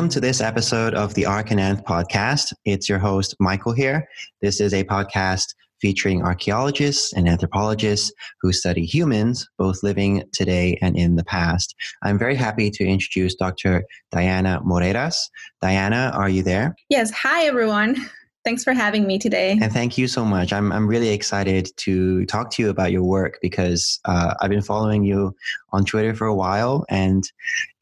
Welcome to this episode of the Arch and Anth podcast. It's your host, Michael here. This is a podcast featuring archaeologists and anthropologists who study humans, both living today and in the past. I'm very happy to introduce Dr. Diana Moreiras. Diana, are you there? Yes. Hi, everyone. Thanks for having me today. And thank you so much. I'm, I'm really excited to talk to you about your work because uh, I've been following you on Twitter for a while and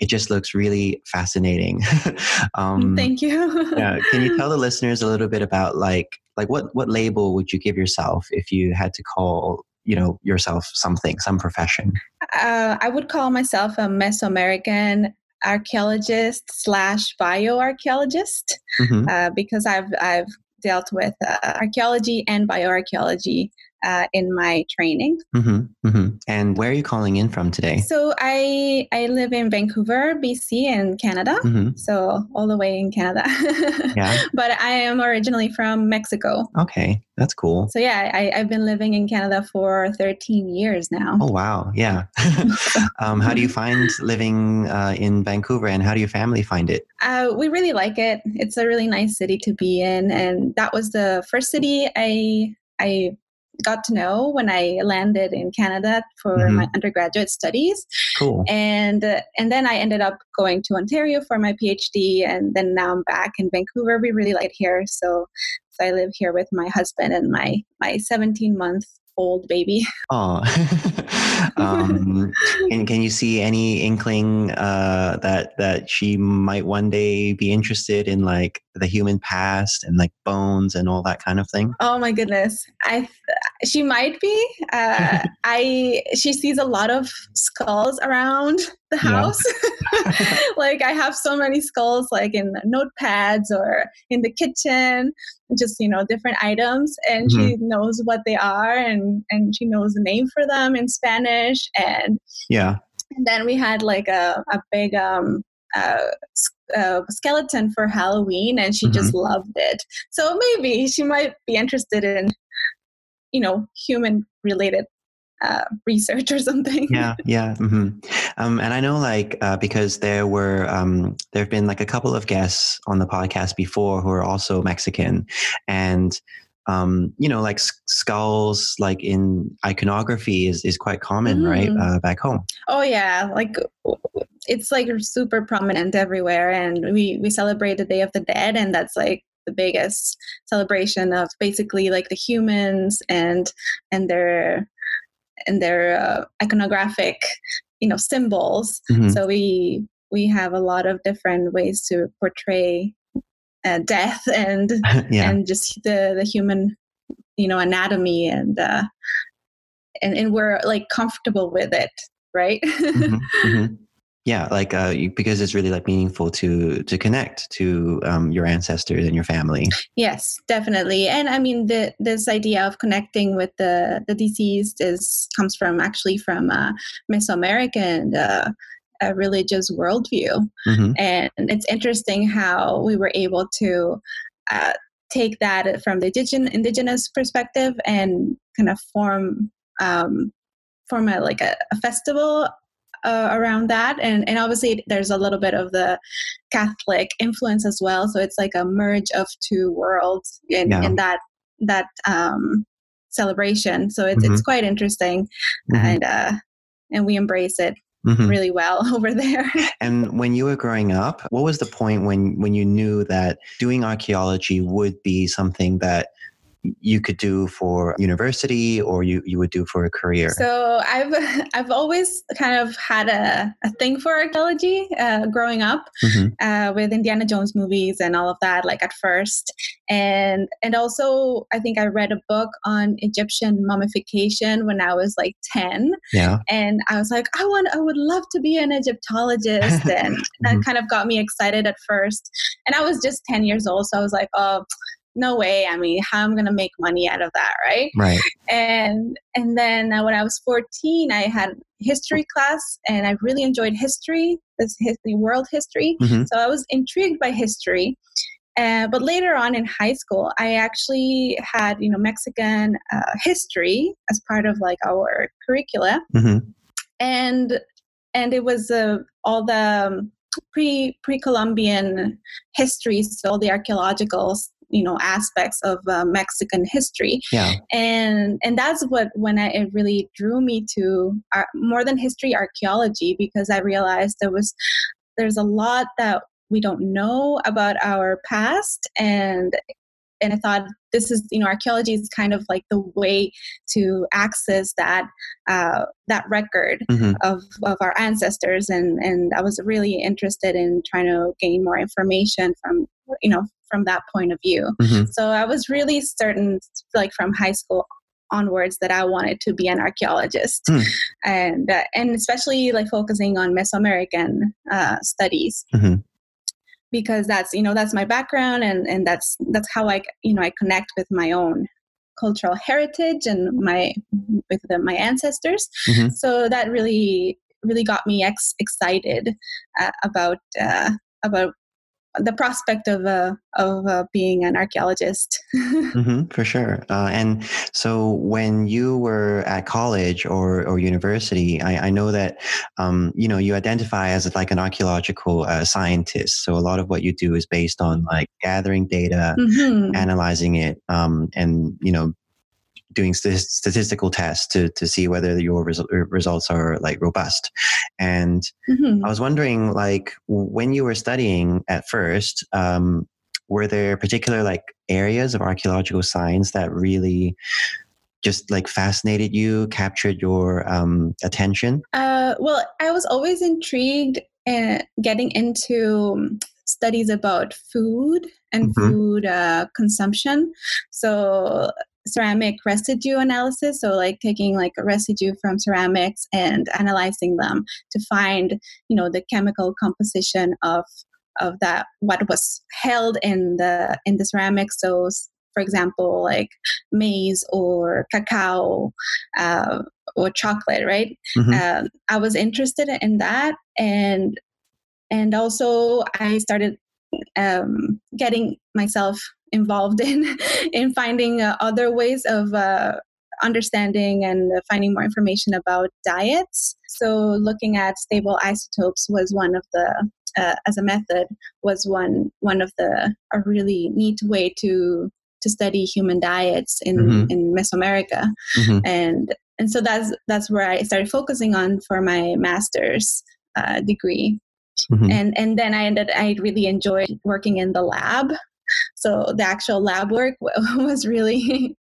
it just looks really fascinating. um, thank you. yeah, can you tell the listeners a little bit about like like what what label would you give yourself if you had to call you know yourself something some profession uh, i would call myself a mesoamerican archaeologist slash bioarchaeologist mm-hmm. uh, because i've i've dealt with uh, archaeology and bioarchaeology uh, in my training. Mm-hmm, mm-hmm. And where are you calling in from today? So I I live in Vancouver, BC, in Canada. Mm-hmm. So all the way in Canada. yeah. But I am originally from Mexico. Okay, that's cool. So yeah, I, have been living in Canada for 13 years now. Oh wow, yeah. um, how do you find living uh, in Vancouver, and how do your family find it? Uh, we really like it. It's a really nice city to be in, and that was the first city I I got to know when I landed in Canada for mm-hmm. my undergraduate studies. Cool. And uh, and then I ended up going to Ontario for my PhD, and then now I'm back in Vancouver. We really like it here, so so I live here with my husband and my my 17 month old baby. Oh, um, can can you see any inkling uh, that that she might one day be interested in like the human past and like bones and all that kind of thing? Oh my goodness, I she might be. Uh, I she sees a lot of skulls around the house. Yeah. like I have so many skulls, like in notepads or in the kitchen, just you know different items, and mm-hmm. she knows what they are, and and she knows the name for them in Spanish, and yeah. And then we had like a a big um uh, uh, skeleton for Halloween, and she mm-hmm. just loved it. So maybe she might be interested in, you know, human related uh, research or something. Yeah, yeah. Mm-hmm. Um, and I know, like, uh, because there were um, there have been like a couple of guests on the podcast before who are also Mexican, and um, you know, like skulls, like in iconography, is is quite common, mm. right, uh, back home. Oh yeah, like it's like super prominent everywhere, and we we celebrate the Day of the Dead, and that's like the biggest celebration of basically like the humans and and their and their uh, iconographic you know symbols mm-hmm. so we we have a lot of different ways to portray uh, death and yeah. and just the the human you know anatomy and uh and and we're like comfortable with it right mm-hmm. Mm-hmm yeah like uh, because it's really like meaningful to to connect to um, your ancestors and your family yes definitely and i mean the this idea of connecting with the the deceased is comes from actually from uh, mesoamerican uh, a religious worldview mm-hmm. and it's interesting how we were able to uh, take that from the indigen- indigenous perspective and kind of form um, form a like a, a festival uh, around that and and obviously there's a little bit of the catholic influence as well so it's like a merge of two worlds in, yeah. in that that um celebration so it's, mm-hmm. it's quite interesting mm-hmm. and uh and we embrace it Mm-hmm. really well over there. and when you were growing up, what was the point when when you knew that doing archaeology would be something that you could do for university or you, you would do for a career? So I've I've always kind of had a, a thing for archaeology uh, growing up mm-hmm. uh, with Indiana Jones movies and all of that like at first and and also I think I read a book on Egyptian mummification when I was like 10 yeah and I was like I want I would love to be an Egyptologist and mm-hmm. that kind of got me excited at first and I was just 10 years old so I was like oh no way i mean how am i'm gonna make money out of that right right and and then uh, when i was 14 i had history class and i really enjoyed history this history world history mm-hmm. so i was intrigued by history uh, but later on in high school i actually had you know mexican uh, history as part of like our curricula mm-hmm. and and it was uh, all the um, pre pre Columbian history, so all the archaeological you know aspects of uh, Mexican history. Yeah. And and that's what when I, it really drew me to more than history archaeology because I realized there was there's a lot that we don't know about our past and and I thought this is you know archaeology is kind of like the way to access that uh, that record mm-hmm. of of our ancestors and and I was really interested in trying to gain more information from you know from that point of view. Mm-hmm. So I was really certain like from high school onwards that I wanted to be an archaeologist, mm. and uh, and especially like focusing on Mesoamerican uh, studies. Mm-hmm because that's you know that's my background and and that's that's how i you know i connect with my own cultural heritage and my with the, my ancestors mm-hmm. so that really really got me ex- excited uh, about uh, about the prospect of uh, of uh, being an archaeologist. mm-hmm, for sure. Uh, and so, when you were at college or, or university, I, I know that um, you know you identify as like an archaeological uh, scientist. So a lot of what you do is based on like gathering data, mm-hmm. analyzing it, um, and you know doing st- statistical tests to, to see whether your res- results are like robust. And mm-hmm. I was wondering, like, when you were studying at first, um, were there particular like areas of archaeological science that really just like fascinated you, captured your um, attention? Uh, well, I was always intrigued in getting into studies about food and mm-hmm. food uh, consumption. So ceramic residue analysis so like taking like a residue from ceramics and analyzing them to find you know the chemical composition of of that what was held in the in the ceramics so for example like maize or cacao uh, or chocolate right mm-hmm. um, i was interested in that and and also i started um, getting myself involved in in finding uh, other ways of uh, understanding and finding more information about diets. So looking at stable isotopes was one of the uh, as a method was one one of the a really neat way to to study human diets in mm-hmm. in Mesoamerica, mm-hmm. and and so that's that's where I started focusing on for my master's uh, degree. Mm-hmm. And and then I ended I really enjoyed working in the lab so the actual lab work was really,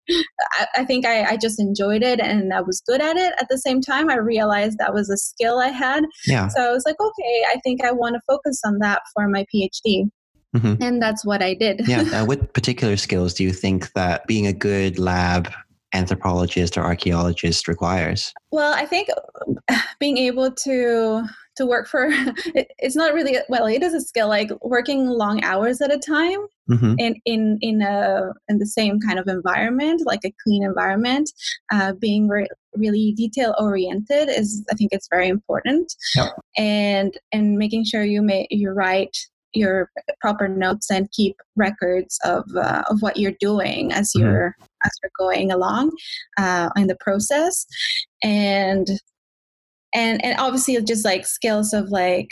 I, I think I, I, just enjoyed it and I was good at it. At the same time, I realized that was a skill I had. Yeah. So I was like, okay, I think I want to focus on that for my PhD. Mm-hmm. And that's what I did. yeah. Uh, what particular skills do you think that being a good lab anthropologist or archaeologist requires? Well, I think being able to to work for it, it's not really well it is a skill like working long hours at a time mm-hmm. in in in a in the same kind of environment like a clean environment uh, being re- really detail oriented is i think it's very important yep. and and making sure you may you write your proper notes and keep records of uh, of what you're doing as mm-hmm. you're as you're going along uh, in the process and and and obviously just like skills of like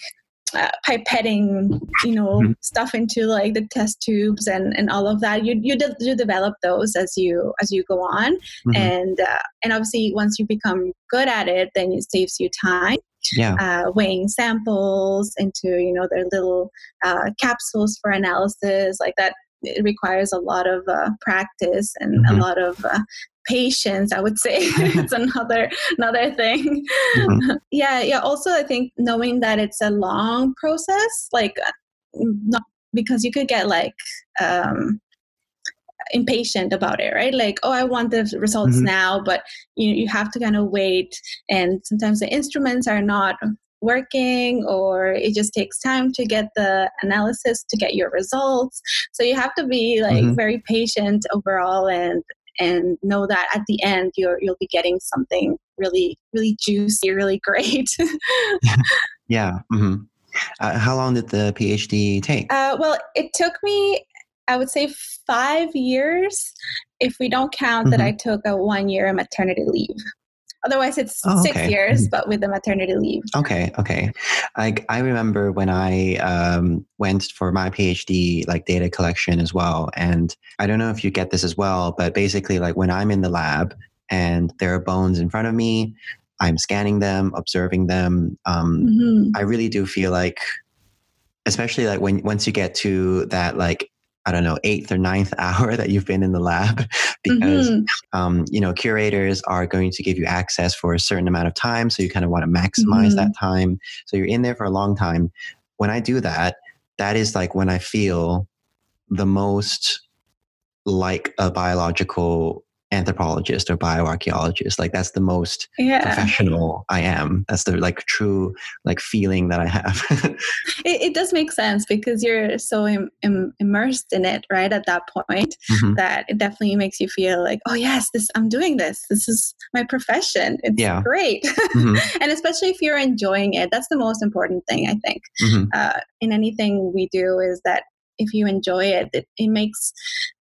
uh, pipetting you know mm-hmm. stuff into like the test tubes and and all of that you you, de- you develop those as you as you go on mm-hmm. and uh, and obviously once you become good at it then it saves you time yeah uh, weighing samples into you know their little uh, capsules for analysis like that it requires a lot of uh, practice and mm-hmm. a lot of uh, patience i would say it's another another thing mm-hmm. yeah yeah also i think knowing that it's a long process like uh, not because you could get like um impatient about it right like oh i want the results mm-hmm. now but you you have to kind of wait and sometimes the instruments are not working or it just takes time to get the analysis to get your results so you have to be like mm-hmm. very patient overall and and know that at the end you're you'll be getting something really really juicy really great yeah mm-hmm. uh, how long did the phd take uh, well it took me i would say five years if we don't count mm-hmm. that i took a one year maternity leave Otherwise, it's oh, okay. six years, mm-hmm. but with the maternity leave. Okay, okay. I I remember when I um, went for my PhD, like data collection as well, and I don't know if you get this as well, but basically, like when I'm in the lab and there are bones in front of me, I'm scanning them, observing them. Um, mm-hmm. I really do feel like, especially like when once you get to that like I don't know, eighth or ninth hour that you've been in the lab because, mm-hmm. um, you know, curators are going to give you access for a certain amount of time. So you kind of want to maximize mm-hmm. that time. So you're in there for a long time. When I do that, that is like when I feel the most like a biological anthropologist or bioarchaeologist like that's the most yeah. professional i am that's the like true like feeling that i have it, it, does make sense because you're so Im- Im- immersed in it right at that point mm-hmm. that it definitely makes you feel like oh yes this i'm doing this this is my profession it's yeah. great mm-hmm. and especially if you're enjoying it that's the most important thing i think mm-hmm. uh, in anything we do is that if you enjoy it, it, it makes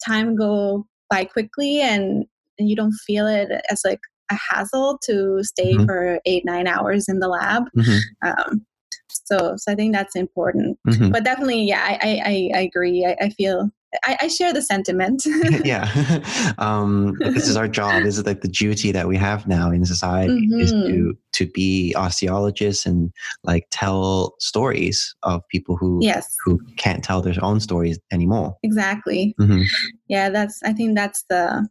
time go by quickly and and you don't feel it as like a hassle to stay mm-hmm. for eight nine hours in the lab mm-hmm. um, so so i think that's important mm-hmm. but definitely yeah i i, I agree I, I feel I, I, share the sentiment. yeah, um, this is our job. This is like the duty that we have now in society mm-hmm. is to mm-hmm. to be osteologists and like tell stories of people who yes. who can't tell their own stories anymore. Exactly. Mm-hmm. Yeah, that's. I think that's the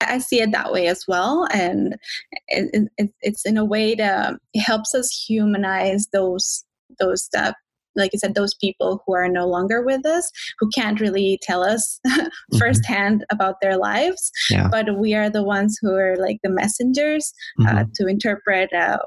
I see it that way as well, and it, it, it's in a way that helps us humanize those those uh, like you said, those people who are no longer with us, who can't really tell us mm-hmm. firsthand about their lives, yeah. but we are the ones who are like the messengers uh, mm-hmm. uh, to interpret uh,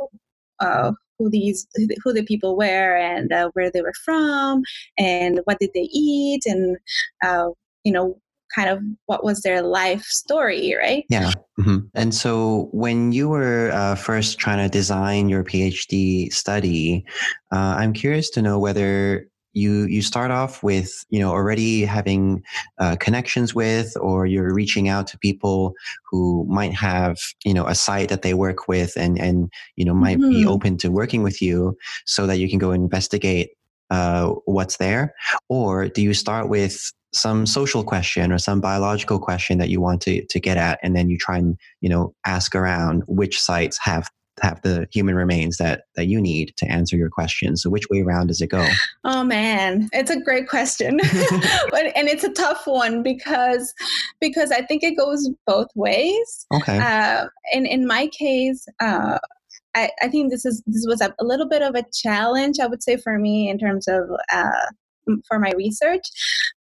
uh, who these who the people were and uh, where they were from and what did they eat and uh, you know kind of what was their life story, right? Yeah. Mm-hmm. And so when you were uh, first trying to design your PhD study, uh, I'm curious to know whether you you start off with you know already having uh, connections with or you're reaching out to people who might have you know a site that they work with and and you know might mm-hmm. be open to working with you so that you can go investigate uh, what's there or do you start with some social question or some biological question that you want to, to get at and then you try and you know ask around which sites have have the human remains that that you need to answer your question so which way around does it go? Oh man. It's a great question. But and it's a tough one because because i think it goes both ways. Okay. Uh, in in my case uh, I, I think this is this was a, a little bit of a challenge i would say for me in terms of uh, for my research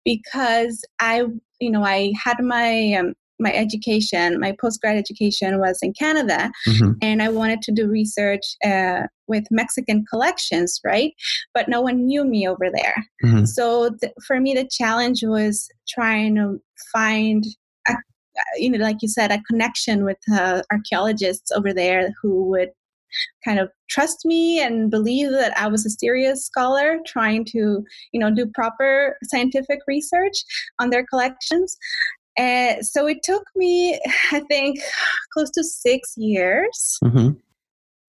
because I, you know, I had my um, my education, my postgrad education was in Canada, mm-hmm. and I wanted to do research uh, with Mexican collections, right? But no one knew me over there. Mm-hmm. So th- for me, the challenge was trying to find. A, you know, like you said, a connection with uh, archaeologists over there who would kind of trust me and believe that I was a serious scholar trying to, you know, do proper scientific research on their collections. Uh, so it took me, I think, close to six years mm-hmm.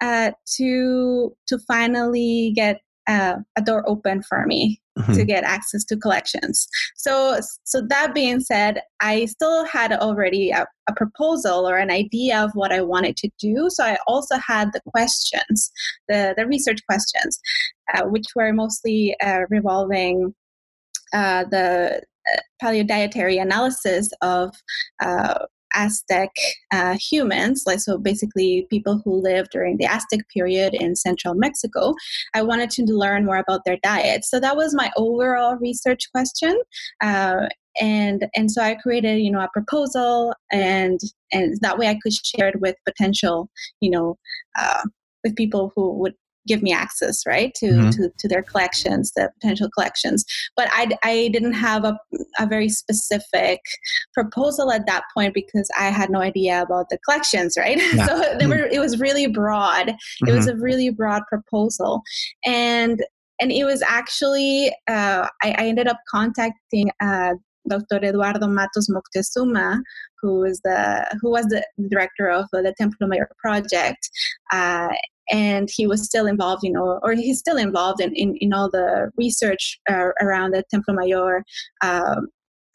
uh, to to finally get uh, a door open for me mm-hmm. to get access to collections. So, so that being said, I still had already a, a, proposal or an idea of what I wanted to do. So I also had the questions, the the research questions, uh, which were mostly uh, revolving uh, the uh, paleodietary analysis of uh, Aztec uh, humans, like so basically people who lived during the Aztec period in central Mexico. I wanted to learn more about their diet. So that was my overall research question. Uh, and and so I created you know a proposal and and that way I could share it with potential you know uh, with people who would give me access right to, mm-hmm. to, to their collections the potential collections but i, I didn't have a, a very specific proposal at that point because i had no idea about the collections right yeah. so they mm-hmm. were it was really broad it was mm-hmm. a really broad proposal and and it was actually uh, I, I, ended up contacting uh, Dr. Eduardo Matos Moctezuma, who is the who was the director of the Templo Mayor project. Uh, and he was still involved, you know, or he's still involved in, in, in all the research uh, around the Templo Mayor um,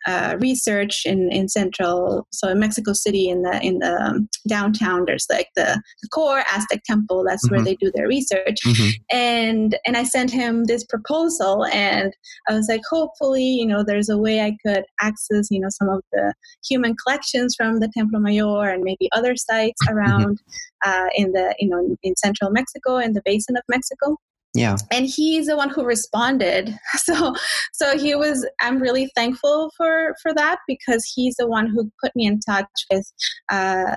uh, research in, in central so in mexico city in the in the um, downtown there's like the, the, core aztec temple that's mm-hmm. where they do their research mm-hmm. and and i sent him this proposal and i was like hopefully you know there's a way i could access you know some of the human collections from the templo mayor and maybe other sites mm-hmm. around uh, in the you know in central mexico in the basin of mexico yeah. And he's the one who responded. So so he was i'm really thankful for for that because he's the one who put me in touch with uh,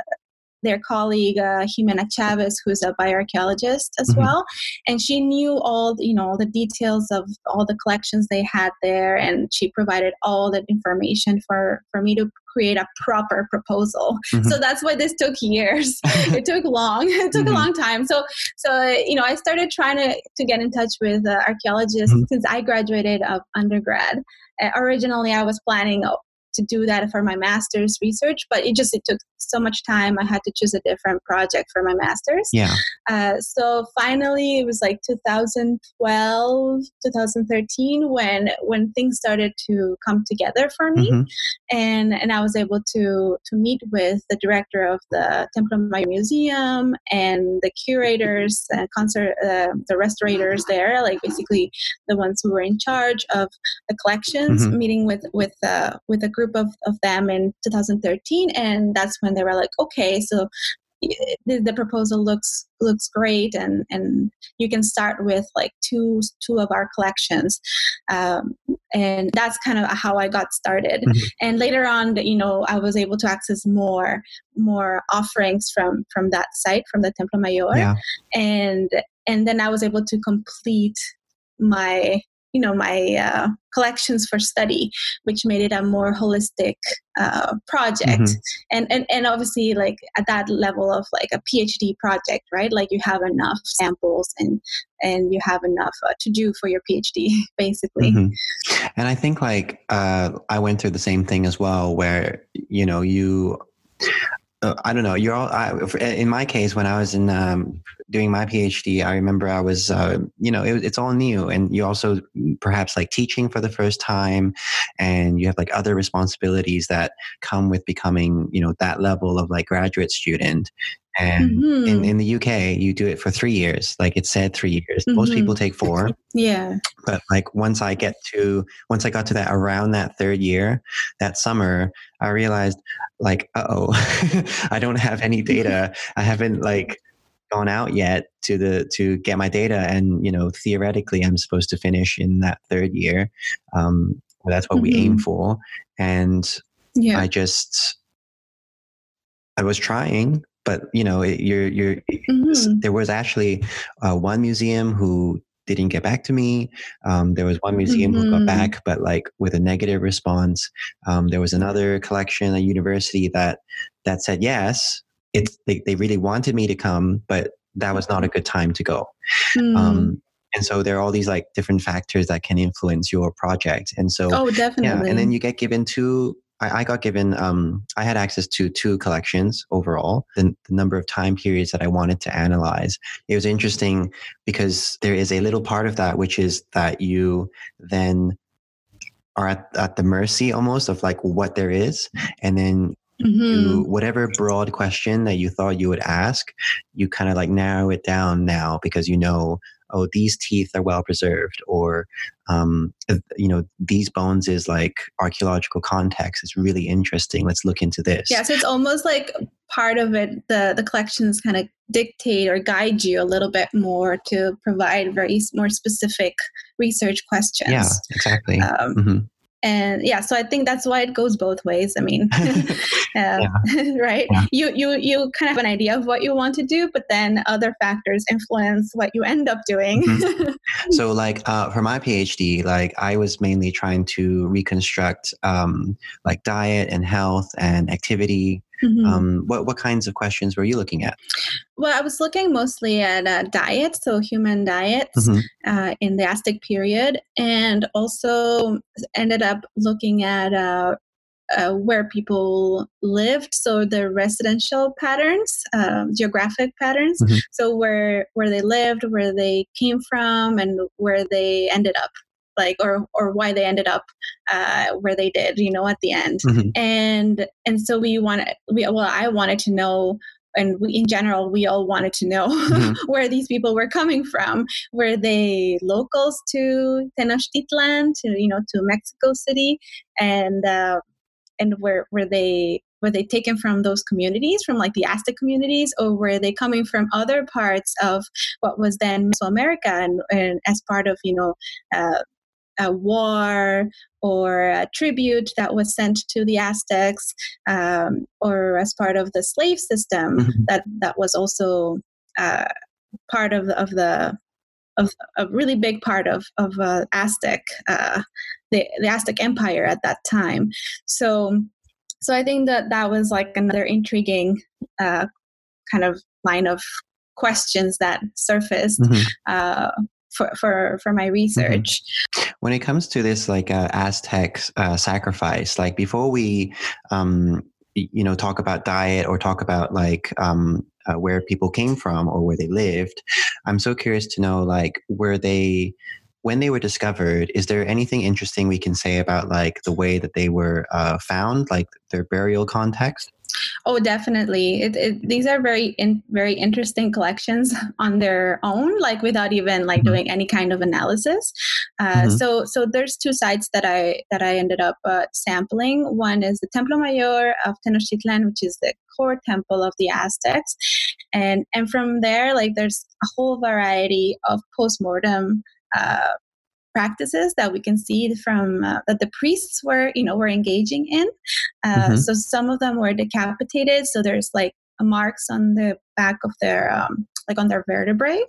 their colleague uh, Ximena Chavez, who's a bioarchaeologist as mm-hmm. well, and she knew all you know all the details of all the collections they had there, and she provided all that information for for me to create a proper proposal. Mm-hmm. So that's why this took years. it took long. It took mm-hmm. a long time. So so you know I started trying to to get in touch with uh, archaeologists mm-hmm. since I graduated of undergrad. Uh, originally, I was planning to do that for my master's research, but it just it took so much time. I had to choose a different project for my master's. Yeah. Uh, so finally, it was like 2012, 2013 when when things started to come together for me, mm-hmm. and and I was able to to meet with the director of the Templo Mayor Museum and the curators and concert uh, the restorators there, like basically the ones who were in charge of the collections, mm-hmm. meeting with with uh, with a group of, of them in 2013, and that's when they were like, okay, so the, the, proposal looks looks great and and you can start with like two two of our collections um, and that's kind of how i got started mm-hmm. and later on you know i was able to access more more offerings from from that site from the templo mayor yeah. and and then i was able to complete my you know my uh, collections for study which made it a more holistic uh, project mm-hmm. and, and and obviously like at that level of like a phd project right like you have enough samples and and you have enough uh, to do for your phd basically mm-hmm. and i think like uh, i went through the same thing as well where you know you uh, I don't know. You're all. I, in my case, when I was in um, doing my PhD, I remember I was, uh, you know, it, it's all new, and you also perhaps like teaching for the first time, and you have like other responsibilities that come with becoming, you know, that level of like graduate student. And mm-hmm. in, in the UK, you do it for three years. Like it said, three years. Mm-hmm. Most people take four. Yeah. But like once I get to, once I got to that around that third year, that summer, I realized like, oh, I don't have any data. I haven't like gone out yet to the to get my data, and you know, theoretically, I'm supposed to finish in that third year. Um, well, that's what mm-hmm. we aim mm-hmm. for, and yeah. I just I was trying, but you know, it, you're you're mm-hmm. there was actually uh, one museum who didn't get back to me. Um, there was one museum mm-hmm. who got mm-hmm. back, but like with a negative response. Um, there was another collection a university that that said yes. It's they, they really wanted me to come, but that was not a good time to go. Mm. Um, and so there are all these like different factors that can influence your project. And so, oh, definitely. Yeah, and then you get given two I, I got given, um, I had access to two collections overall, the, the, number of time periods that I wanted to analyze. It was interesting because there is a little part of that, which is that you then are at, at the mercy almost of like what there is. And then Mm-hmm. You, whatever broad question that you thought you would ask, you kind of like narrow it down now because you know oh, these teeth are well preserved, or um, you know, these bones is like archaeological context. It's really interesting. Let's look into this. Yeah, so it's almost like part of it. The the collections kind of dictate or guide you a little bit more to provide very more specific research questions. Yeah, exactly. Um, mm-hmm and yeah so i think that's why it goes both ways i mean uh, right yeah. you you you kind of have an idea of what you want to do but then other factors influence what you end up doing mm-hmm. so like uh, for my phd like i was mainly trying to reconstruct um, like diet and health and activity Mm-hmm. Um, what what kinds of questions were you looking at? Well, I was looking mostly at uh, diets, so human diets mm-hmm. uh, in the Aztec period, and also ended up looking at uh, uh, where people lived so the residential patterns um, geographic patterns mm-hmm. so where where they lived where they came from and where they ended up like or or why they ended up uh, where they did you know at the end mm-hmm. and and so we wanted we well i wanted to know and we, in general, we all wanted to know mm-hmm. where these people were coming from. Were they locals to Tenochtitlan, to you know, to Mexico City, and uh, and where were they were they taken from those communities from like the aztec communities or were they coming from other parts of what was then mesoamerica and, and as part of you know uh, a war or a tribute that was sent to the Aztecs, um, or as part of the slave system mm-hmm. that that was also uh, part of of the of a really big part of of uh, Aztec, uh, the the Aztec Empire at that time. So, so I think that that was like another intriguing uh, kind of line of questions that surfaced mm-hmm. For, for for my mm-hmm. research. Mm-hmm. When it comes to this like uh, Aztec uh, sacrifice, like before we um, you know talk about diet or talk about like um, uh, where people came from or where they lived i'm so curious to know like were they when they were discovered is there anything interesting we can say about like the way that they were uh, found like their burial context Oh, definitely. It, it, these are very in, very interesting collections on their own, like without even like mm-hmm. doing any kind of analysis. Uh, mm-hmm. So so there's two sites that I that I ended up uh, sampling. One is the Templo Mayor of Tenochtitlan, which is the core temple of the Aztecs, and and from there, like there's a whole variety of postmortem uh, practices that we can see from uh, that the priests were you know were engaging in uh, mm-hmm. so some of them were decapitated so there's like marks on the back of their um, like on their vertebrae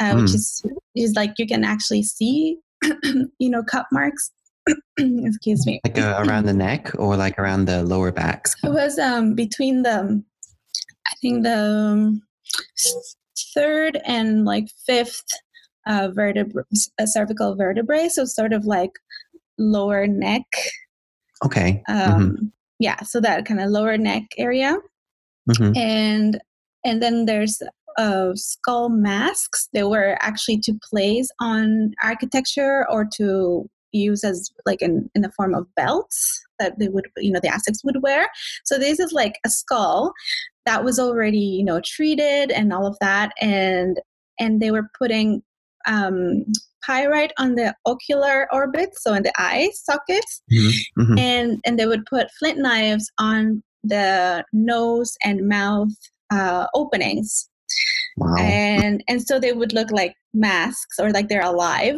uh, mm. which is is like you can actually see you know cut marks excuse me like uh, around the neck or like around the lower backs it was um between the i think the um, third and like fifth uh, vertebra- a cervical vertebrae, so sort of like lower neck. Okay. Um, mm-hmm. Yeah, so that kind of lower neck area, mm-hmm. and and then there's uh, skull masks. They were actually to place on architecture or to use as like in, in the form of belts that they would you know the Aztecs would wear. So this is like a skull that was already you know treated and all of that, and and they were putting um, pyrite on the ocular orbit, so in the eye sockets, mm-hmm. Mm-hmm. and and they would put flint knives on the nose and mouth uh, openings, wow. and and so they would look like masks or like they're alive.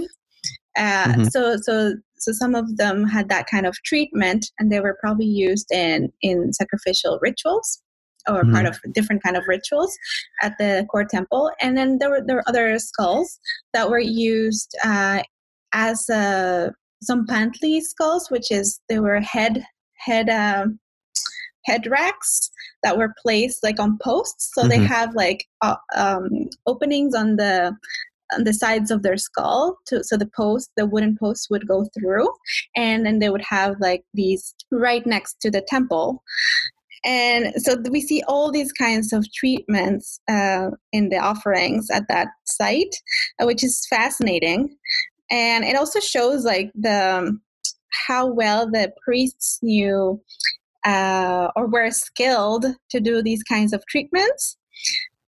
Uh, mm-hmm. So so so some of them had that kind of treatment, and they were probably used in in sacrificial rituals or mm-hmm. part of different kind of rituals at the core temple. And then there were there were other skulls that were used uh, as uh, tzompantli skulls, which is they were head head uh, head racks that were placed like on posts. So mm-hmm. they have like uh, um, openings on the on the sides of their skull to, so the post the wooden posts would go through and then they would have like these right next to the temple and so we see all these kinds of treatments uh, in the offerings at that site, uh, which is fascinating. And it also shows like the um, how well the priests knew uh, or were skilled to do these kinds of treatments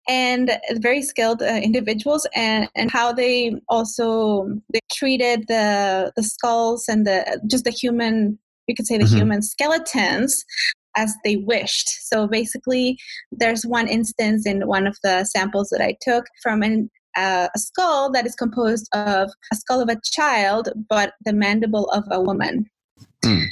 and very skilled uh, individuals and, and how they also they treated the the skulls and the just the human you could say the mm-hmm. human skeletons as they wished. So basically, there's one instance in one of the samples that I took from an, uh, a skull that is composed of a skull of a child, but the mandible of a woman. Mm.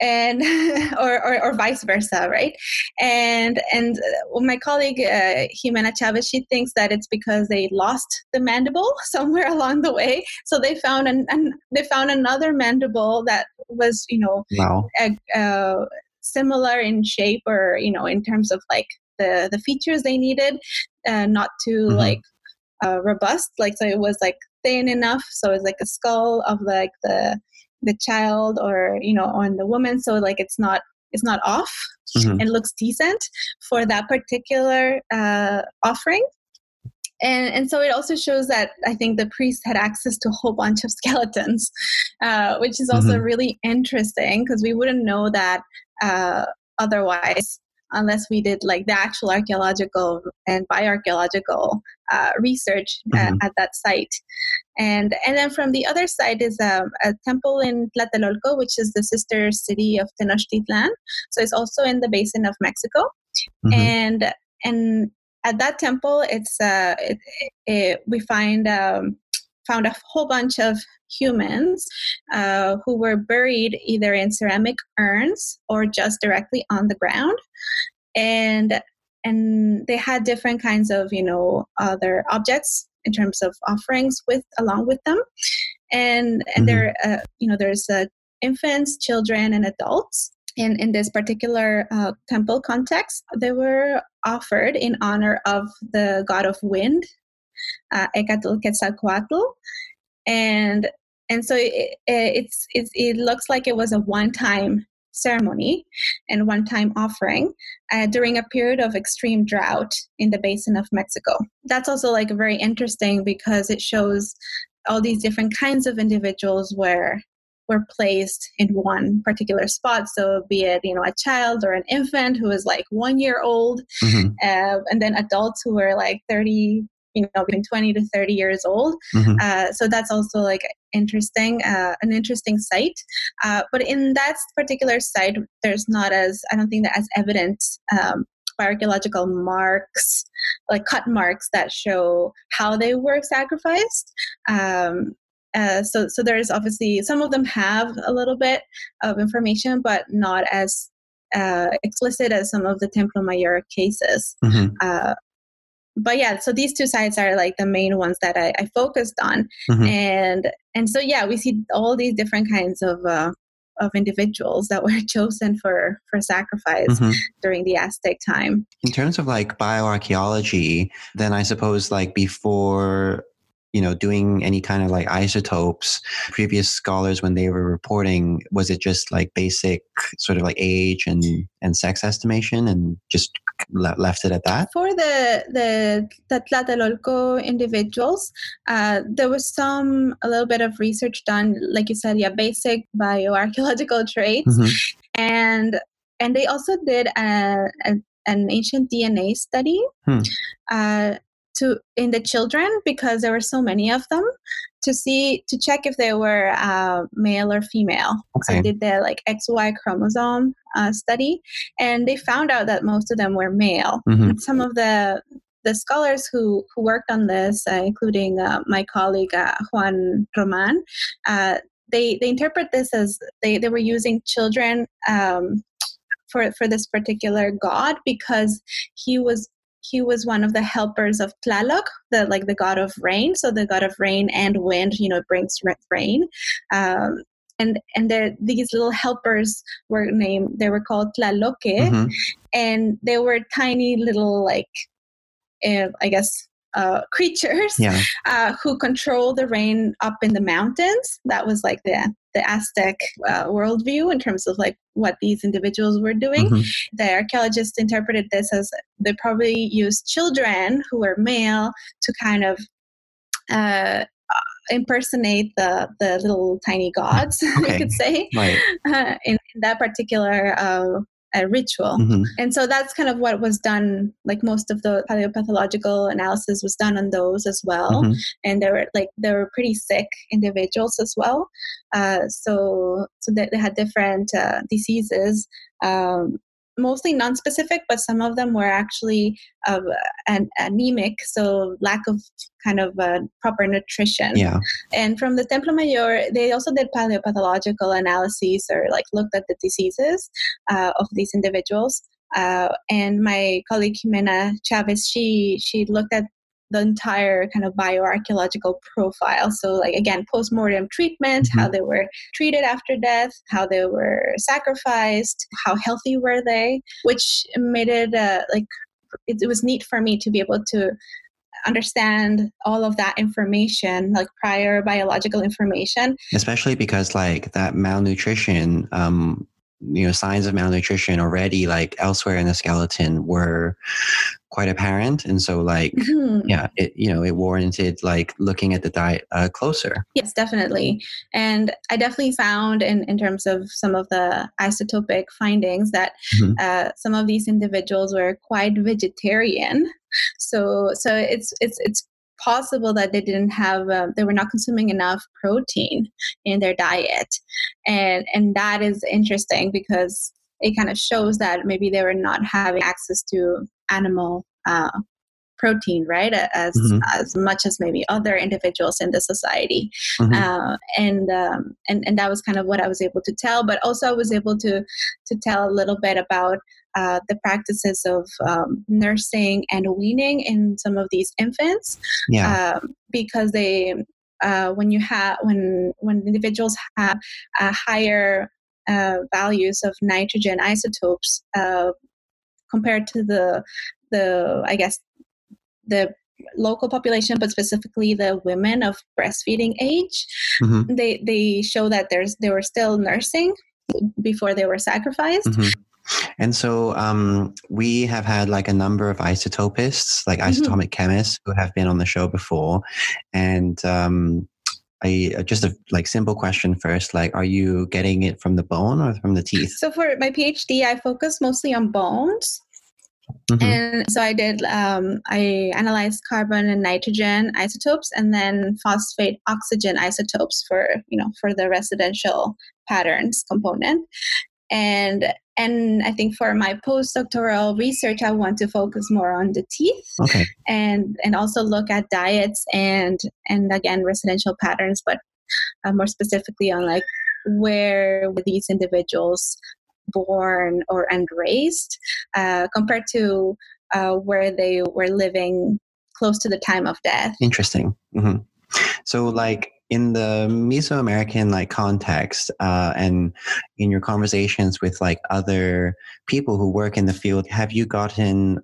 And or, or, or vice versa, right? And and uh, my colleague uh, Ximena Chavez, she thinks that it's because they lost the mandible somewhere along the way. So they found an, an they found another mandible that was you know wow. uh, similar in shape or you know in terms of like the the features they needed, uh, not too mm-hmm. like uh, robust. Like so, it was like thin enough, so it's like a skull of like the the child or you know on the woman, so like it's not it's not off mm-hmm. and looks decent for that particular uh, offering. And, and so it also shows that I think the priest had access to a whole bunch of skeletons, uh, which is also mm-hmm. really interesting because we wouldn't know that uh, otherwise unless we did like the actual archaeological and bioarchaeological uh, research mm-hmm. at, at, that site. And and then from the other side is a, a, temple in Tlatelolco, which is the sister city of Tenochtitlan. So it's also in the basin of Mexico. Mm-hmm. And and at that temple, it's uh, it, it, we find um, found a whole bunch of humans uh, who were buried either in ceramic urns or just directly on the ground. And and they had different kinds of you know other objects in terms of offerings with along with them. And and mm-hmm. there uh, you know there's uh, infants children and adults. In in this particular uh, temple context they were offered in honor of the god of wind uh, Ehecatl Quetzalcoatl and and so it, it's, it's it looks like it was a one time ceremony and one time offering uh, during a period of extreme drought in the basin of Mexico. That's also like very interesting because it shows all these different kinds of individuals where were placed in one particular spot. So, be it you know a child or an infant who is like one year old, mm-hmm. uh, and then adults who were like thirty you know between 20 to 30 years old mm-hmm. uh, so that's also like interesting uh, an interesting site uh, but in that particular site there's not as i don't think that as evident um, archaeological marks like cut marks that show how they were sacrificed um, uh, so so there's obviously some of them have a little bit of information but not as uh, explicit as some of the Templo Mayor cases. Mm-hmm. Uh, but yeah so these two sites are like the main ones that i, I focused on mm-hmm. and and so yeah we see all these different kinds of uh, of individuals that were chosen for for sacrifice mm-hmm. during the aztec time in terms of like bioarchaeology then i suppose like before you know doing any kind of like isotopes previous scholars when they were reporting was it just like basic sort of like age and and sex estimation and just left it at that for the the, the tlatelolco individuals uh, there was some a little bit of research done like you said yeah basic bioarchaeological traits mm-hmm. and and they also did a, a an ancient DNA study hmm. uh, to in the children because there were so many of them to see to check if they were uh, male or female. Okay. So they did the like XY chromosome uh, study, and they found out that most of them were male. Mm-hmm. Some of the the scholars who who worked on this, uh, including uh, my colleague uh, Juan Roman, uh, they they interpret this as they they were using children. Um, for, for this particular god because he was he was one of the helpers of Tlaloc, the like the god of rain. So the god of rain and wind, you know, brings rain. Um, and and these little helpers were named. They were called Tlaloque, mm-hmm. and they were tiny little like, uh, I guess uh, creatures yeah. uh, who control the rain up in the mountains. That was like the the Aztec uh, worldview in terms of like what these individuals were doing. Mm-hmm. The archaeologists interpreted this as they probably used children who were male to kind of uh, impersonate the the little tiny gods, okay. you could say, right. uh, in, in, that particular uh, a ritual. Mm-hmm. And so that's kind of what was done. Like most of the paleopathological analysis was done on those as well. Mm-hmm. And they were like they were pretty sick individuals as well. Uh, so so they, they had different uh, diseases. Um, mostly non-specific, but some of them were actually uh, an, anemic, so lack of kind of uh, proper nutrition. Yeah. And from the Templo Mayor, they also did paleopathological analyses or like looked at the diseases uh, of these individuals. Uh, and my colleague Ximena Chavez, she she looked at the entire kind of bioarchaeological profile. So, like again, post-mortem treatment, mm-hmm. how they were treated after death, how they were sacrificed, how healthy were they, which made it uh, like it, it was neat for me to be able to understand all of that information, like prior biological information. Especially because like that malnutrition, um, you know, signs of malnutrition already like elsewhere in the skeleton were quite apparent and so like mm-hmm. yeah it you know it warranted like looking at the diet uh, closer yes definitely and i definitely found in, in terms of some of the isotopic findings that mm-hmm. uh, some of these individuals were quite vegetarian so so it's it's it's possible that they didn't have uh, they were not consuming enough protein in their diet and and that is interesting because it kind of shows that maybe they were not having access to animal uh, protein, right? As mm-hmm. as much as maybe other individuals in the society, mm-hmm. uh, and um, and and that was kind of what I was able to tell. But also, I was able to to tell a little bit about uh, the practices of um, nursing and weaning in some of these infants, yeah. Um, because they. Uh, when you have when when individuals have a higher uh, values of nitrogen isotopes uh, compared to the the I guess the local population, but specifically the women of breastfeeding age, mm-hmm. they they show that there's they were still nursing before they were sacrificed. Mm-hmm. And so um, we have had like a number of isotopists, like mm-hmm. isotopic chemists, who have been on the show before, and um, I uh, just a like simple question first. Like, are you getting it from the bone or from the teeth? So for my PhD, I focus mostly on bones. Mm-hmm. And so I did, um, I analyzed carbon and nitrogen isotopes and then phosphate oxygen isotopes for, you know, for the residential patterns component. And and I think for my postdoctoral research, I want to focus more on the teeth, okay. and and also look at diets and and again residential patterns, but uh, more specifically on like where were these individuals born or and raised uh, compared to uh, where they were living close to the time of death. Interesting. Mm-hmm. So, like in the Mesoamerican like context, uh, and in your conversations with like other people who work in the field, have you gotten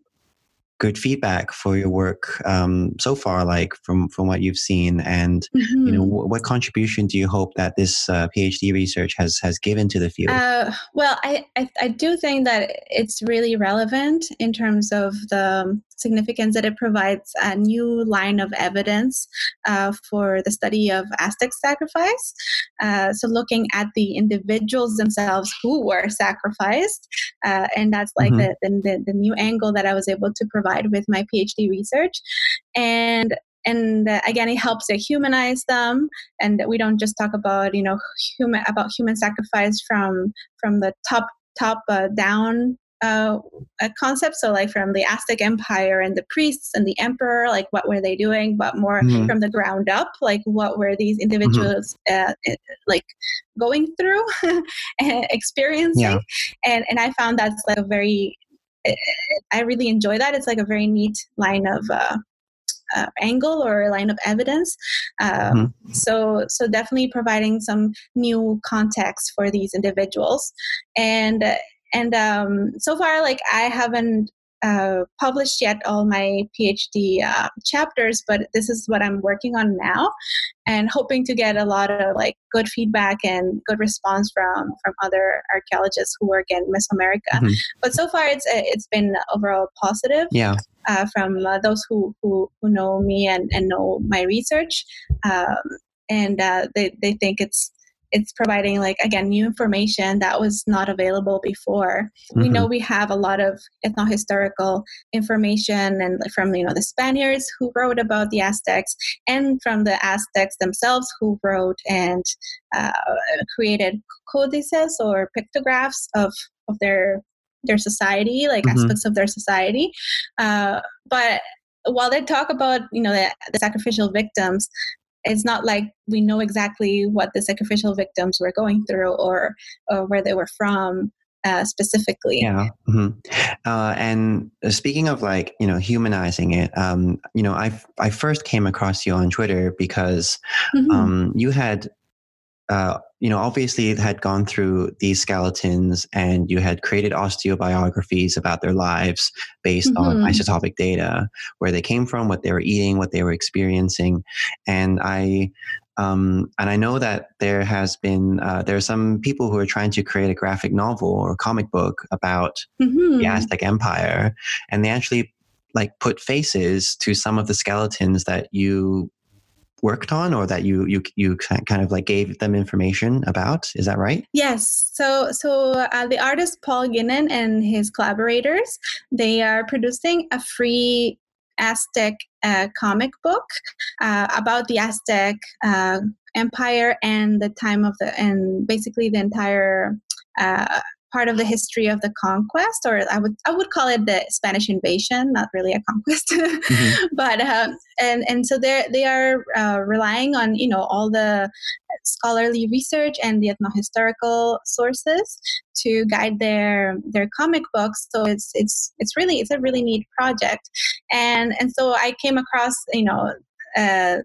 good feedback for your work um, so far like from from what you've seen and mm-hmm. you know mm-hmm. what contribution do you hope that this uh, phd research has has given to the field uh, well I, I, I do think that it's really relevant in terms of the significance that it provides a new line of evidence uh, for the study of aztec sacrifice uh, so looking at the individuals themselves who were sacrificed uh, and that's like mm-hmm. the, the, the new angle that i was able to provide provide with my PhD research. And and uh, again it helps to humanize them and we don't just talk about you know human about human sacrifice from from the top top uh, down uh, concept so like from the aztec empire and the priests and the emperor like what were they doing but more mm-hmm. from the ground up like what were these mm-hmm. individuals mm-hmm. uh, like going through and experiencing yeah. and and i found that's like a very I really enjoy that. It's like a very neat line of uh, uh, angle or line of evidence. Um, mm-hmm. So, so definitely providing some new context for these individuals, and and um, so far, like I haven't uh, published yet all my PhD uh, chapters, but this is what I'm working on now, and hoping to get a lot of like good feedback and good response from from other archaeologists who work in Mesoamerica. Mm-hmm. But so far, it's uh, it's been overall positive. Yeah. Uh, from uh, those who, who who know me and, and know my research, um, and uh, they they think it's it's providing like again new information that was not available before mm-hmm. we know we have a lot of ethnohistorical information and from you know the spaniards who wrote about the aztecs and from the aztecs themselves who wrote and uh, created codices or pictographs of of their their society like mm-hmm. aspects of their society uh, but while they talk about you know the, the sacrificial victims it's not like we know exactly what the sacrificial victims were going through or, or where they were from uh, specifically. Yeah. Mm-hmm. Uh, and speaking of like, you know, humanizing it, um, you know, I I first came across you on Twitter because mm-hmm. um, you had, uh, you know, obviously it had gone through these skeletons and you had created osteobiographies about their lives based mm-hmm. on isotopic data, where they came from, what they were eating, what they were experiencing. And I um, and I know that there has been uh, there are some people who are trying to create a graphic novel or comic book about mm-hmm. the Aztec Empire, and they actually like put faces to some of the skeletons that you worked on or that you you you kind of like gave them information about? Is that right? Yes. So so uh, the artist paul guinan and his collaborators they are producing a free Aztec uh, comic book uh, about the Aztec uh, Empire and the time of the and basically the entire uh, part of the history of the conquest, or I would I would call it the Spanish invasion, not really a conquest, mm-hmm. but um, and and so they they are uh, relying on you know all the scholarly research and the ethnohistorical sources to guide their their comic books. So it's it's it's really it's a really neat project, and and so I came across you know. Uh,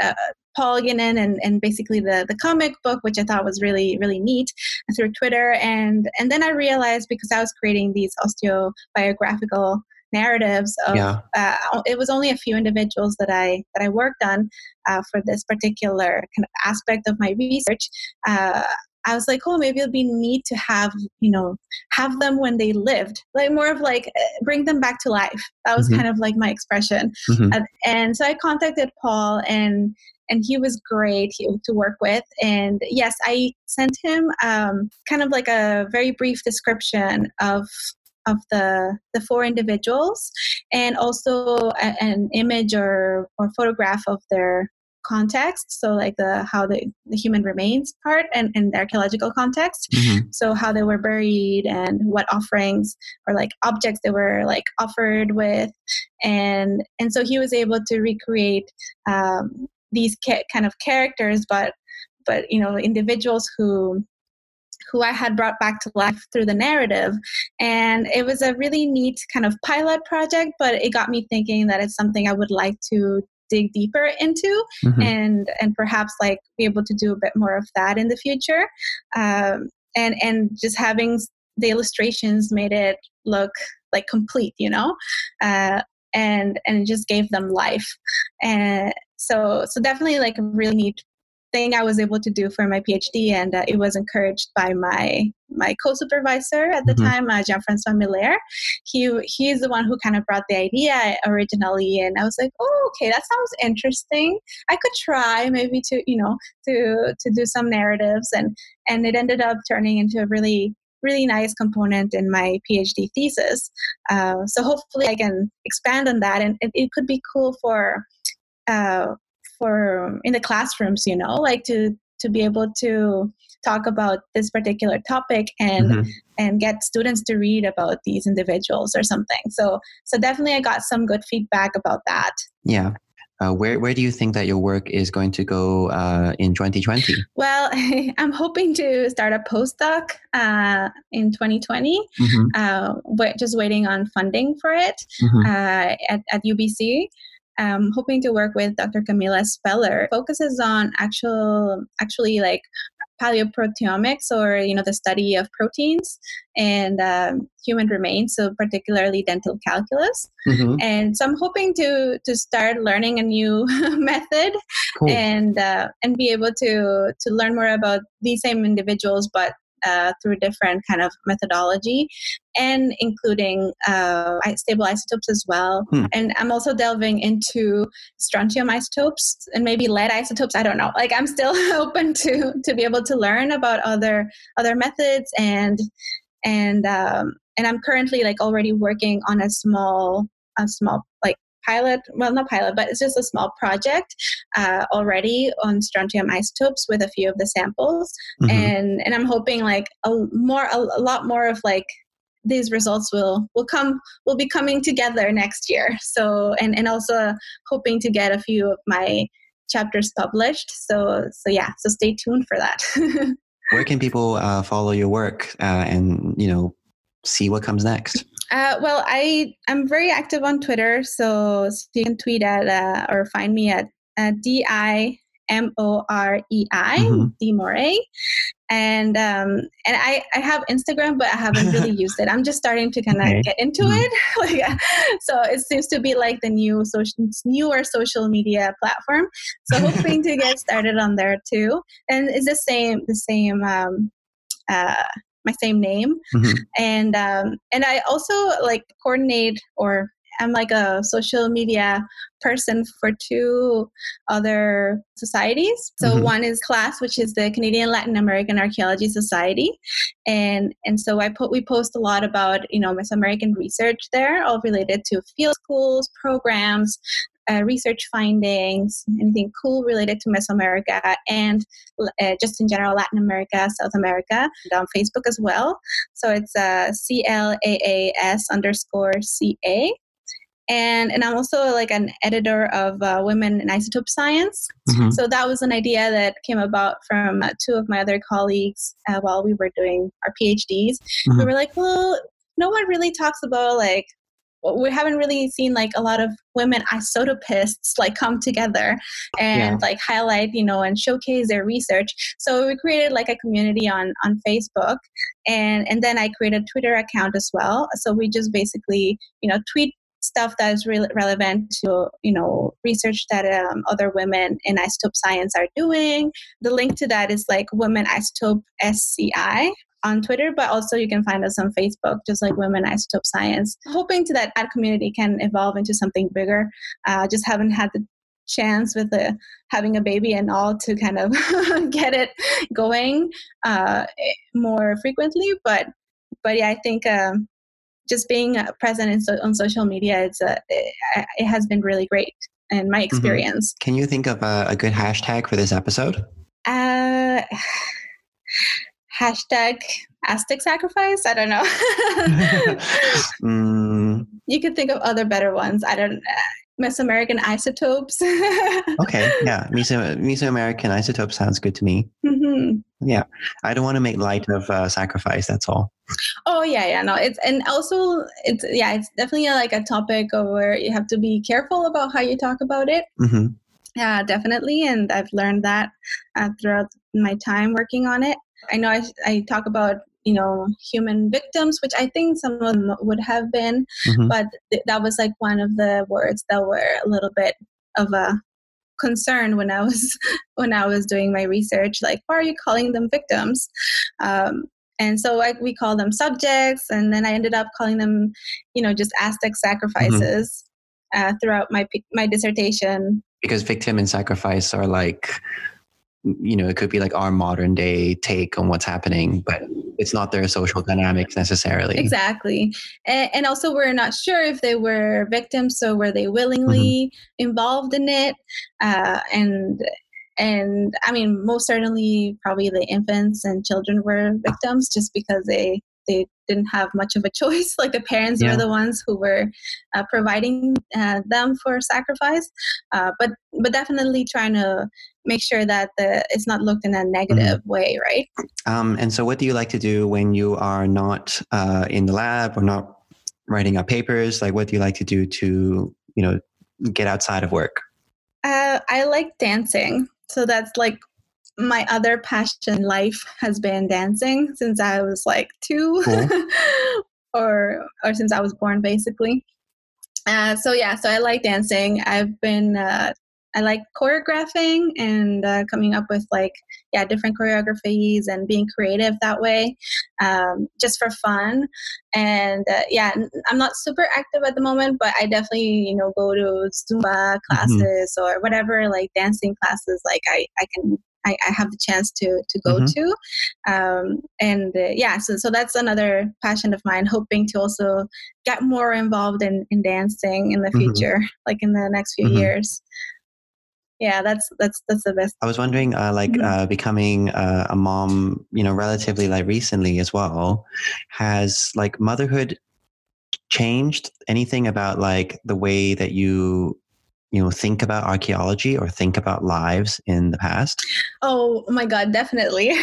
uh, Paul Guinan and, and basically the, the comic book, which I thought was really, really neat through Twitter. And, and then I realized because I was creating these osteobiographical narratives of yeah. uh, it was only a few individuals that I that I worked on uh, for this particular kind of aspect of my research. Uh, I was like, oh, maybe it'd be neat to have, you know, have them when they lived, like more of like uh, bring them back to life. That was mm-hmm. kind of like my expression. Mm-hmm. Uh, and so I contacted Paul, and and he was great to work with. And yes, I sent him um, kind of like a very brief description of of the the four individuals and also a, an image or or photograph of their context so like the how the, the human remains part and, and the archaeological context mm-hmm. so how they were buried and what offerings or like objects they were like offered with and and so he was able to recreate um, these ca- kind of characters, but but you know individuals who who I had brought back to life through the narrative. And it was a really neat kind of pilot project, but it got me thinking that it's something I would like to dig deeper into mm-hmm. and and perhaps like be able to do a bit more of that in the future. Um, and and just having the illustrations made it look like complete, you know. Uh, and and just gave them life and so so definitely like a really neat thing I was able to do for my PhD, and uh, it was encouraged by my my co-supervisor at the mm-hmm. time, uh, Jean-François Millaire. He he's the one who kind of brought the idea originally, and I was like, oh, okay, that sounds interesting. I could try maybe to you know to to do some narratives, and and it ended up turning into a really really nice component in my PhD thesis. Uh, so hopefully I can expand on that, and it, it could be cool for uh, for in the classrooms, you know, like to to be able to talk about this particular topic and mm-hmm. and get students to read about these individuals or something. So so definitely I got some good feedback about that. Yeah. Uh, where where do you think that your work is going to go uh, in 2020? Well, I'm hoping to start a postdoc uh, in 2020. Mm-hmm. Uh, just waiting on funding for it mm-hmm. Uh, at, at UBC. I'm hoping to work with Dr. Camila Speller. Focuses on actual, actually like paleoproteomics or you know the study of proteins and um, human remains so particularly dental calculus mm-hmm. and so i'm hoping to to start learning a new method cool. and uh, and be able to to learn more about these same individuals but uh, through different kind of methodology and including uh, stable isotopes as well. Hmm. And I'm also delving into strontium isotopes and maybe lead isotopes. I don't know. Like I'm still open to to be able to learn about other other methods and and um, and I'm currently like already working on a small a small like pilot well not pilot but it's just a small project uh, already on strontium isotopes with a few of the samples mm-hmm. and and i'm hoping like a more a, a lot more of like these results will will come will be coming together next year so and and also hoping to get a few of my chapters published so so yeah so stay tuned for that where can people uh, follow your work uh, and you know see what comes next? Uh, well, I I'm very active on Twitter, so, so you can tweet at uh, or find me at uh, D I M O R E I, mm-hmm. D. And um, and I, I have Instagram, but I haven't really used it. I'm just starting to kind of okay. get into mm-hmm. it. like, so it seems to be like the new social, newer social media platform. So hoping to get started on there too. And it's the same, the same um, uh, my same name mm-hmm. and um, and i also like coordinate or I'm like a social media person for two other societies. So mm-hmm. one is CLAAS, which is the Canadian Latin American Archaeology Society, and and so I put we post a lot about you know Mesoamerican research there, all related to field schools, programs, uh, research findings, anything cool related to Mesoamerica, and uh, just in general Latin America, South America, and on Facebook as well. So it's uh, C L A A S underscore C A and and I'm also like an editor of uh, Women in Isotope Science. Mm-hmm. So that was an idea that came about from uh, two of my other colleagues uh, while we were doing our PhDs. Mm-hmm. We were like, well, no one really talks about like we haven't really seen like a lot of women isotopists like come together and yeah. like highlight you know and showcase their research. So we created like a community on on facebook and and then i created a twitter account as well. So we just basically you know tweet stuff that is re- relevant to you know research that um, other women in isotope science are doing. The link to that is like women isotope sci on Twitter, but also you can find us on Facebook, just like Women Isotope Science. Hoping to that ad community can evolve into something bigger. Uh, just haven't had the chance with the having a baby and all to kind of get it going uh, more frequently. But but yeah, I think um, just being uh, present so, on social media, it's a, it, it, has been really great in my mm-hmm. experience. Mm-hmm. Can you think of a, a, good hashtag for this episode? Uh, hashtag Aztec sacrifice. I don't know. mm. You could think of other better ones. I don't. Uh, Mesoamerican isotopes. okay, yeah, Meso Mesoamerican isotope sounds good to me. Mm-hmm. Yeah, I don't want to make light of uh, sacrifice. That's all. Oh yeah, yeah, no, it's and also it's yeah, it's definitely a, like a topic where you have to be careful about how you talk about it. Mm-hmm. Yeah, definitely, and I've learned that uh, throughout my time working on it. I know I, I talk about you know human victims which i think some of them would have been mm-hmm. but th- that was like one of the words that were a little bit of a concern when i was when i was doing my research like why are you calling them victims um, and so like we call them subjects and then i ended up calling them you know just aztec sacrifices mm-hmm. uh, throughout my my dissertation because victim and sacrifice are like you know it could be like our modern day take on what's happening but it's not their social dynamics necessarily. Exactly. And, and also we're not sure if they were victims so were they willingly mm-hmm. involved in it? Uh, and and i mean most certainly probably the infants and children were victims just because they they didn't have much of a choice like the parents yeah. were the ones who were uh, providing uh, them for sacrifice uh, but but definitely trying to make sure that the it's not looked in a negative mm-hmm. way right um, and so what do you like to do when you are not uh, in the lab or not writing up papers like what do you like to do to you know get outside of work uh, i like dancing so that's like my other passion in life has been dancing since I was like two, cool. or or since I was born, basically. Uh, so yeah, so I like dancing. I've been uh, I like choreographing and uh, coming up with like yeah different choreographies and being creative that way, um, just for fun. And uh, yeah, I'm not super active at the moment, but I definitely you know go to Zumba mm-hmm. classes mm-hmm. or whatever like dancing classes. Like I I can I, I have the chance to to go mm-hmm. to, um, and uh, yeah, so so that's another passion of mine. Hoping to also get more involved in in dancing in the mm-hmm. future, mm-hmm. like in the next few mm-hmm. years. Yeah, that's that's that's the best. I was wondering, uh, like mm-hmm. uh, becoming uh, a mom, you know, relatively like recently as well, has like motherhood changed anything about like the way that you you know think about archaeology or think about lives in the past? Oh my god definitely.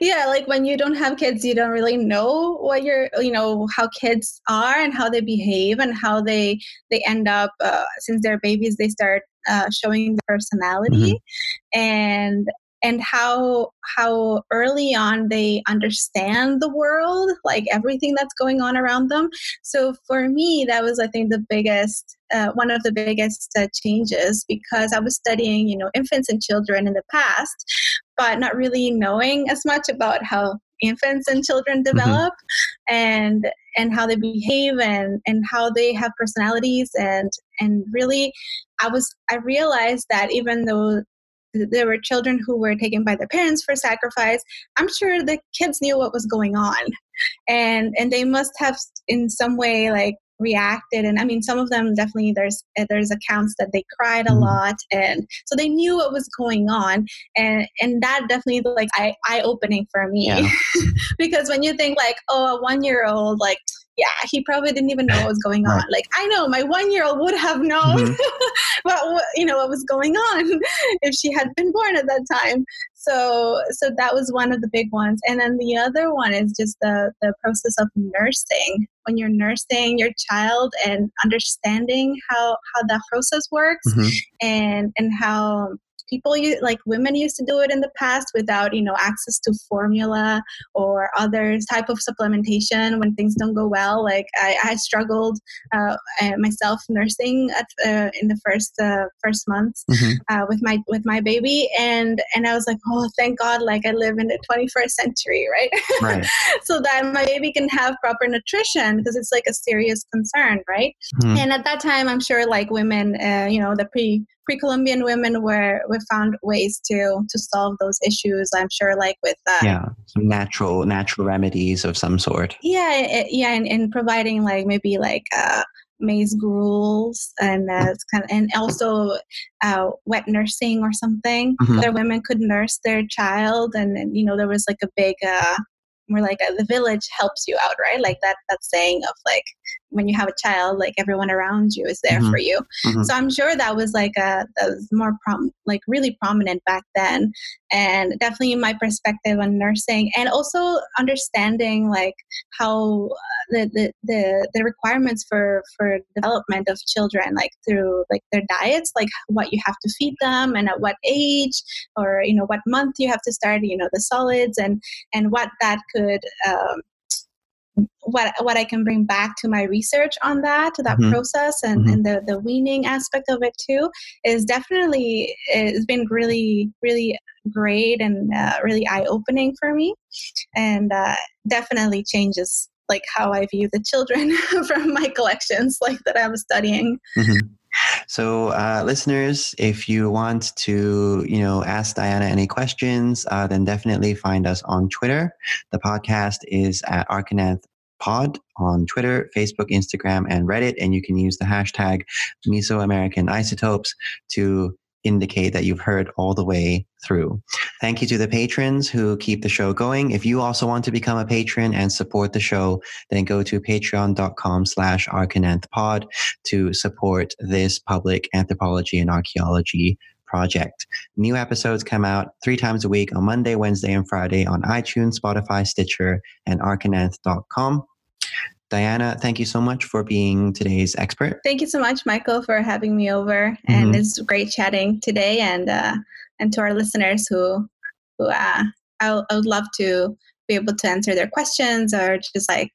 Yeah like when you don't have kids you don't really know what you're you know how kids are and how they behave and how they they end up uh, since they're babies they start uh, showing the personality. Mm-hmm. and and how how early on they understand the world like everything that's going on around them so for me that was i think the biggest uh, one of the biggest uh, changes because i was studying you know infants and children in the past but not really knowing as much about how infants and children mm-hmm. develop mm-hmm. and and how they behave and and how they have personalities and and really i was i realized that even though there were children who were taken by their parents for sacrifice. I'm sure the kids knew what was going on. And and they must have in some way like reacted. And i mean some of them definitely there's eh, there's accounts that they cried a mm-hmm. lot and so they knew what was going on. And and that definitely like eye, eye opening for me. Yeah. because when you think like oh a one year old like yeah, he probably didn't even know what was going on. Right. Like I know my one year old would have known mm-hmm. what you know what was going on if she had been born at that time. So so that was one of the big ones. And then the other one is just the the process of nursing. When you're nursing your child and understanding how how that process works mm-hmm. and and how people like women used to do it in the past without you know access to formula or other type of supplementation when things don't go well like i, I struggled uh, myself nursing at, uh, in the first uh, first months mm-hmm. Uh, with my with my baby and and i was like oh thank god like i live in the 21st century right, right. so that my baby can have proper nutrition because it's like a serious concern right mm-hmm. and at that time i'm sure like women uh, you know the pre pre-Columbian women were we found ways to to solve those issues. I'm sure, like with uh, yeah, some natural natural remedies of some sort. Yeah, it, yeah, and, and providing like maybe like uh, maize gruels and uh, kind of, and also uh, wet nursing or something. Mm-hmm. Where women could nurse their child, and, and you know there was like a big. Uh, more like uh, the village helps you out, right? Like that that saying of like when you have a child, like everyone around you is there mm-hmm. for you. Mm-hmm. So I'm sure that was like a that was more prom like really prominent back then, and definitely my perspective on nursing and also understanding like how uh, the the the, the requirements for for development of children like through like their diets like what you have to feed them and at what age or you know what month you have to start you know the solids and and what that could um, what what I can bring back to my research on that, to that mm-hmm. process and, mm-hmm. and the, the weaning aspect of it too, is definitely it's been really, really great and uh, really eye opening for me. And uh, definitely changes like how I view the children from my collections, like that I'm studying. Mm-hmm. So, uh, listeners, if you want to, you know, ask Diana any questions, uh, then definitely find us on Twitter. The podcast is at Arch and Anth Pod on Twitter, Facebook, Instagram, and Reddit, and you can use the hashtag Mesoamerican Isotopes to indicate that you've heard all the way through. Thank you to the patrons who keep the show going. If you also want to become a patron and support the show, then go to patreon.com slash archandanthpod to support this public anthropology and archaeology project. New episodes come out three times a week on Monday, Wednesday, and Friday on iTunes, Spotify, Stitcher, and archandanth.com. Diana, thank you so much for being today's expert. Thank you so much, Michael, for having me over. And mm-hmm. it's great chatting today. And uh, and to our listeners who who uh, I, I would love to be able to answer their questions or just like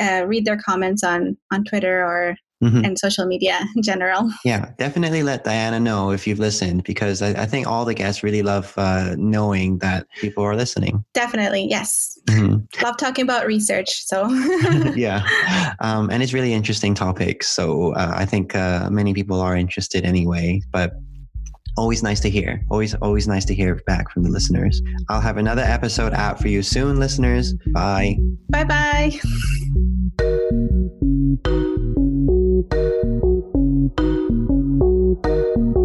uh, read their comments on on Twitter or mm-hmm. and social media in general. Yeah, definitely let Diana know if you've listened because I, I think all the guests really love uh, knowing that people are listening. Definitely, yes. Mm-hmm. Love talking about research. So, yeah. Um, and it's really interesting topics. So, uh, I think uh, many people are interested anyway. But always nice to hear. Always, always nice to hear back from the listeners. I'll have another episode out for you soon, listeners. Bye. Bye bye. Thank you.